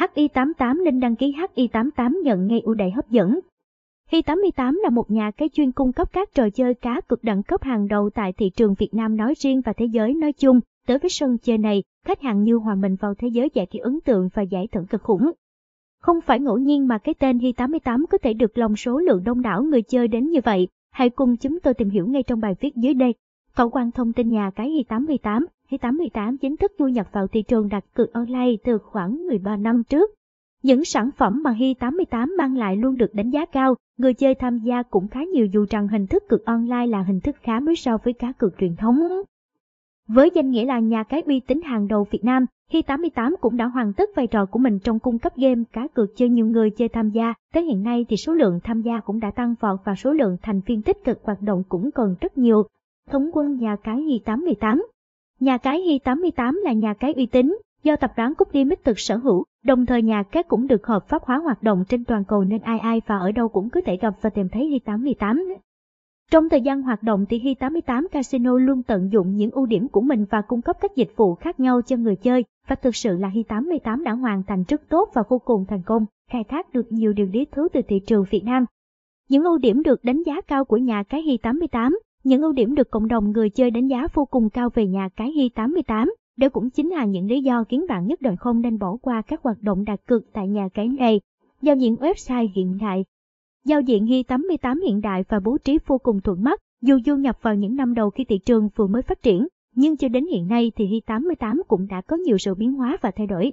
HI88 nên đăng ký HI88 nhận ngay ưu đãi hấp dẫn. Hi88 là một nhà cái chuyên cung cấp các trò chơi cá cực đẳng cấp hàng đầu tại thị trường Việt Nam nói riêng và thế giới nói chung. Tới với sân chơi này, khách hàng như hòa mình vào thế giới giải trí ấn tượng và giải thưởng cực khủng. Không phải ngẫu nhiên mà cái tên Hi88 có thể được lòng số lượng đông đảo người chơi đến như vậy. Hãy cùng chúng tôi tìm hiểu ngay trong bài viết dưới đây. Cậu quan thông tin nhà cái Hi88 Hi88 chính thức du nhập vào thị trường đặt cược online từ khoảng 13 năm trước. Những sản phẩm mà Hi88 mang lại luôn được đánh giá cao, người chơi tham gia cũng khá nhiều dù rằng hình thức cược online là hình thức khá mới so với cá cược truyền thống. Với danh nghĩa là nhà cái uy tín hàng đầu Việt Nam, Hi88 cũng đã hoàn tất vai trò của mình trong cung cấp game cá cược cho nhiều người chơi tham gia. Tới hiện nay thì số lượng tham gia cũng đã tăng vọt và số lượng thành viên tích cực hoạt động cũng còn rất nhiều. Thống quân nhà cái Hi88 Nhà cái Hi88 là nhà cái uy tín, do tập đoàn Cúc Limited sở hữu, đồng thời nhà cái cũng được hợp pháp hóa hoạt động trên toàn cầu nên ai ai và ở đâu cũng có thể gặp và tìm thấy Hi88. Trong thời gian hoạt động thì Hi88 Casino luôn tận dụng những ưu điểm của mình và cung cấp các dịch vụ khác nhau cho người chơi, và thực sự là Hi88 đã hoàn thành rất tốt và vô cùng thành công, khai thác được nhiều điều lý thú từ thị trường Việt Nam. Những ưu điểm được đánh giá cao của nhà cái Hi88, những ưu điểm được cộng đồng người chơi đánh giá vô cùng cao về nhà cái Hi88, đó cũng chính là những lý do khiến bạn nhất định không nên bỏ qua các hoạt động đặt cược tại nhà cái này. Giao diện website hiện đại Giao diện Hi88 hiện đại và bố trí vô cùng thuận mắt, dù du nhập vào những năm đầu khi thị trường vừa mới phát triển, nhưng cho đến hiện nay thì Hi88 cũng đã có nhiều sự biến hóa và thay đổi.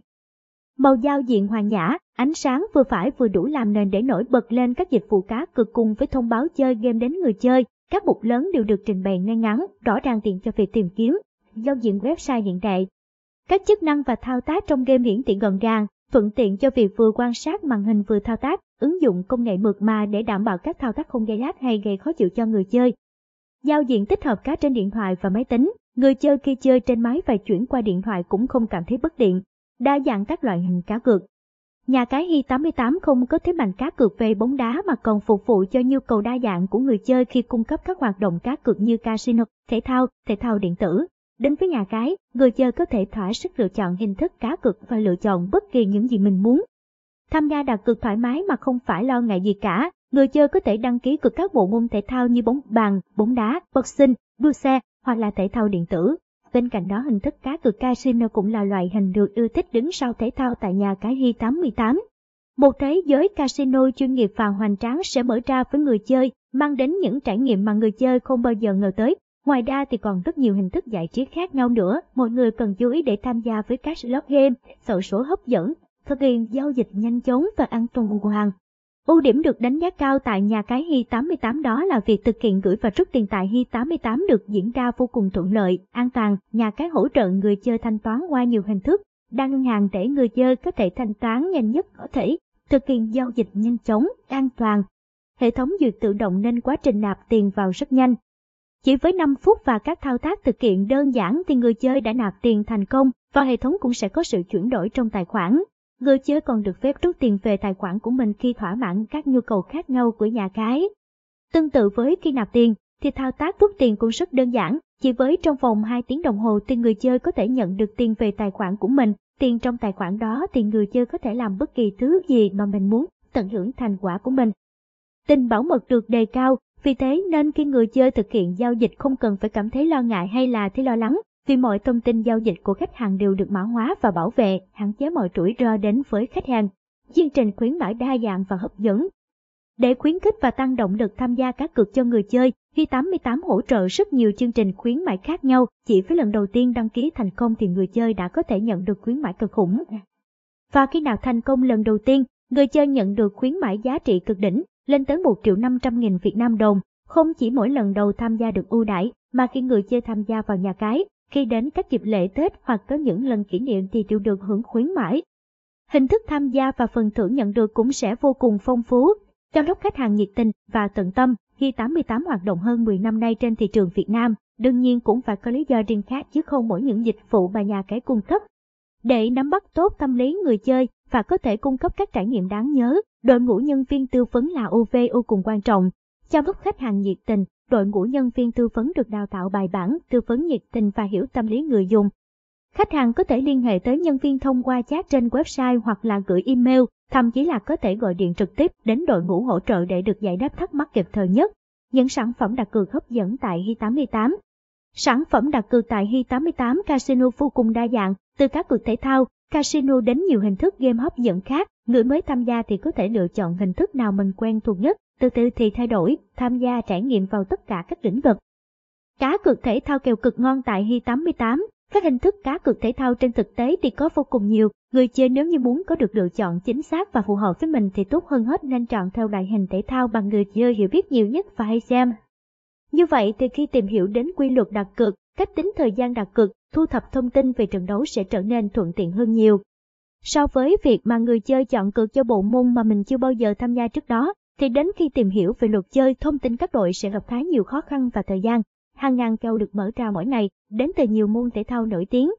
Màu giao diện hoàn nhã, ánh sáng vừa phải vừa đủ làm nền để nổi bật lên các dịch vụ cá cực cùng với thông báo chơi game đến người chơi. Các mục lớn đều được trình bày ngay ngắn, rõ ràng tiện cho việc tìm kiếm. Giao diện website hiện đại, các chức năng và thao tác trong game hiển thị gọn gàng, thuận tiện cho việc vừa quan sát màn hình vừa thao tác, ứng dụng công nghệ mượt mà để đảm bảo các thao tác không gây lag hay gây khó chịu cho người chơi. Giao diện tích hợp cả trên điện thoại và máy tính, người chơi khi chơi trên máy và chuyển qua điện thoại cũng không cảm thấy bất tiện. Đa dạng các loại hình cá cược. Nhà cái Hi88 không có thế mạnh cá cược về bóng đá mà còn phục vụ cho nhu cầu đa dạng của người chơi khi cung cấp các hoạt động cá cược như casino, thể thao, thể thao điện tử, Đến với nhà cái, người chơi có thể thỏa sức lựa chọn hình thức cá cược và lựa chọn bất kỳ những gì mình muốn. Tham gia đặt cược thoải mái mà không phải lo ngại gì cả, người chơi có thể đăng ký cược các bộ môn thể thao như bóng bàn, bóng đá, boxing, đua xe hoặc là thể thao điện tử. Bên cạnh đó hình thức cá cược casino cũng là loại hình được ưa thích đứng sau thể thao tại nhà cái Hi88. Một thế giới casino chuyên nghiệp và hoành tráng sẽ mở ra với người chơi, mang đến những trải nghiệm mà người chơi không bao giờ ngờ tới. Ngoài ra thì còn rất nhiều hình thức giải trí khác nhau nữa, mọi người cần chú ý để tham gia với các slot game, sổ số hấp dẫn, thực hiện giao dịch nhanh chóng và an toàn hoàn. Ưu điểm được đánh giá cao tại nhà cái Hi88 đó là việc thực hiện gửi và rút tiền tại Hi88 được diễn ra vô cùng thuận lợi, an toàn, nhà cái hỗ trợ người chơi thanh toán qua nhiều hình thức, đa ngân hàng để người chơi có thể thanh toán nhanh nhất có thể, thực hiện giao dịch nhanh chóng, an toàn. Hệ thống duyệt tự động nên quá trình nạp tiền vào rất nhanh, chỉ với 5 phút và các thao tác thực hiện đơn giản thì người chơi đã nạp tiền thành công và hệ thống cũng sẽ có sự chuyển đổi trong tài khoản. Người chơi còn được phép rút tiền về tài khoản của mình khi thỏa mãn các nhu cầu khác nhau của nhà cái. Tương tự với khi nạp tiền, thì thao tác rút tiền cũng rất đơn giản, chỉ với trong vòng 2 tiếng đồng hồ thì người chơi có thể nhận được tiền về tài khoản của mình, tiền trong tài khoản đó thì người chơi có thể làm bất kỳ thứ gì mà mình muốn, tận hưởng thành quả của mình. Tình bảo mật được đề cao, vì thế nên khi người chơi thực hiện giao dịch không cần phải cảm thấy lo ngại hay là thấy lo lắng, vì mọi thông tin giao dịch của khách hàng đều được mã hóa và bảo vệ, hạn chế mọi rủi ro đến với khách hàng. Chương trình khuyến mãi đa dạng và hấp dẫn. Để khuyến khích và tăng động lực tham gia cá cược cho người chơi, khi 88 hỗ trợ rất nhiều chương trình khuyến mãi khác nhau, chỉ với lần đầu tiên đăng ký thành công thì người chơi đã có thể nhận được khuyến mãi cực khủng. Và khi nào thành công lần đầu tiên, người chơi nhận được khuyến mãi giá trị cực đỉnh, lên tới 1 triệu 500 nghìn Việt Nam đồng. Không chỉ mỗi lần đầu tham gia được ưu đãi, mà khi người chơi tham gia vào nhà cái, khi đến các dịp lễ Tết hoặc có những lần kỷ niệm thì đều được hưởng khuyến mãi. Hình thức tham gia và phần thưởng nhận được cũng sẽ vô cùng phong phú. Cho lúc khách hàng nhiệt tình và tận tâm, khi 88 hoạt động hơn 10 năm nay trên thị trường Việt Nam, đương nhiên cũng phải có lý do riêng khác chứ không mỗi những dịch vụ mà nhà cái cung cấp. Để nắm bắt tốt tâm lý người chơi và có thể cung cấp các trải nghiệm đáng nhớ, đội ngũ nhân viên tư vấn là UVU cùng quan trọng. Chào mức khách hàng nhiệt tình, đội ngũ nhân viên tư vấn được đào tạo bài bản, tư vấn nhiệt tình và hiểu tâm lý người dùng. Khách hàng có thể liên hệ tới nhân viên thông qua chat trên website hoặc là gửi email, thậm chí là có thể gọi điện trực tiếp đến đội ngũ hỗ trợ để được giải đáp thắc mắc kịp thời nhất. Những sản phẩm đặt cược hấp dẫn tại Hi88 Sản phẩm đặt cược tại Hi88 Casino vô cùng đa dạng, từ các cược thể thao, casino đến nhiều hình thức game hấp dẫn khác. Người mới tham gia thì có thể lựa chọn hình thức nào mình quen thuộc nhất, từ từ thì thay đổi, tham gia trải nghiệm vào tất cả các lĩnh vực. Cá cược thể thao kèo cực ngon tại Hi88 Các hình thức cá cược thể thao trên thực tế thì có vô cùng nhiều, người chơi nếu như muốn có được lựa chọn chính xác và phù hợp với mình thì tốt hơn hết nên chọn theo loại hình thể thao bằng người chơi hiểu biết nhiều nhất và hay xem. Như vậy thì khi tìm hiểu đến quy luật đặt cược, cách tính thời gian đặt cược, thu thập thông tin về trận đấu sẽ trở nên thuận tiện hơn nhiều. So với việc mà người chơi chọn cược cho bộ môn mà mình chưa bao giờ tham gia trước đó, thì đến khi tìm hiểu về luật chơi, thông tin các đội sẽ gặp khá nhiều khó khăn và thời gian. Hàng ngàn kèo được mở ra mỗi ngày, đến từ nhiều môn thể thao nổi tiếng.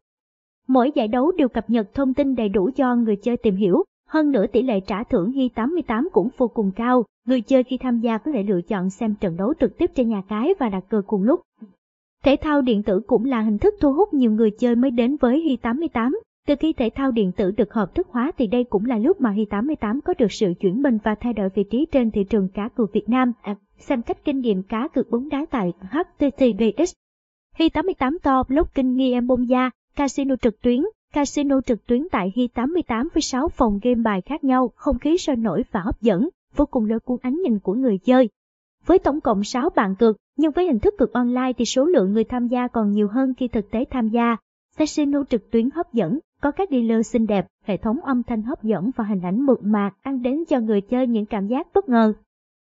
Mỗi giải đấu đều cập nhật thông tin đầy đủ cho người chơi tìm hiểu, hơn nữa tỷ lệ trả thưởng ghi 88 cũng vô cùng cao, người chơi khi tham gia có thể lựa chọn xem trận đấu trực tiếp trên nhà cái và đặt cược cùng lúc. Thể thao điện tử cũng là hình thức thu hút nhiều người chơi mới đến với Hi 88. Từ khi thể thao điện tử được hợp thức hóa thì đây cũng là lúc mà Hi 88 có được sự chuyển mình và thay đổi vị trí trên thị trường cá cược Việt Nam. À, xem cách kinh nghiệm cá cược bóng đá tại HTTPS. Hi 88 Top Lốc kinh nghiệm bông da, casino trực tuyến, Casino trực tuyến tại Hi 88 với 6 phòng game bài khác nhau, không khí sôi nổi và hấp dẫn, vô cùng lôi cuốn ánh nhìn của người chơi. Với tổng cộng 6 bàn cược, nhưng với hình thức cược online thì số lượng người tham gia còn nhiều hơn khi thực tế tham gia. Casino trực tuyến hấp dẫn, có các dealer xinh đẹp, hệ thống âm thanh hấp dẫn và hình ảnh mượt mà ăn đến cho người chơi những cảm giác bất ngờ.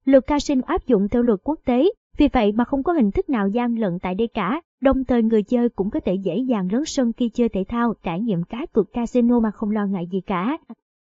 Luật casino áp dụng theo luật quốc tế, vì vậy mà không có hình thức nào gian lận tại đây cả, đồng thời người chơi cũng có thể dễ dàng lớn sân khi chơi thể thao, trải nghiệm cá cược casino mà không lo ngại gì cả.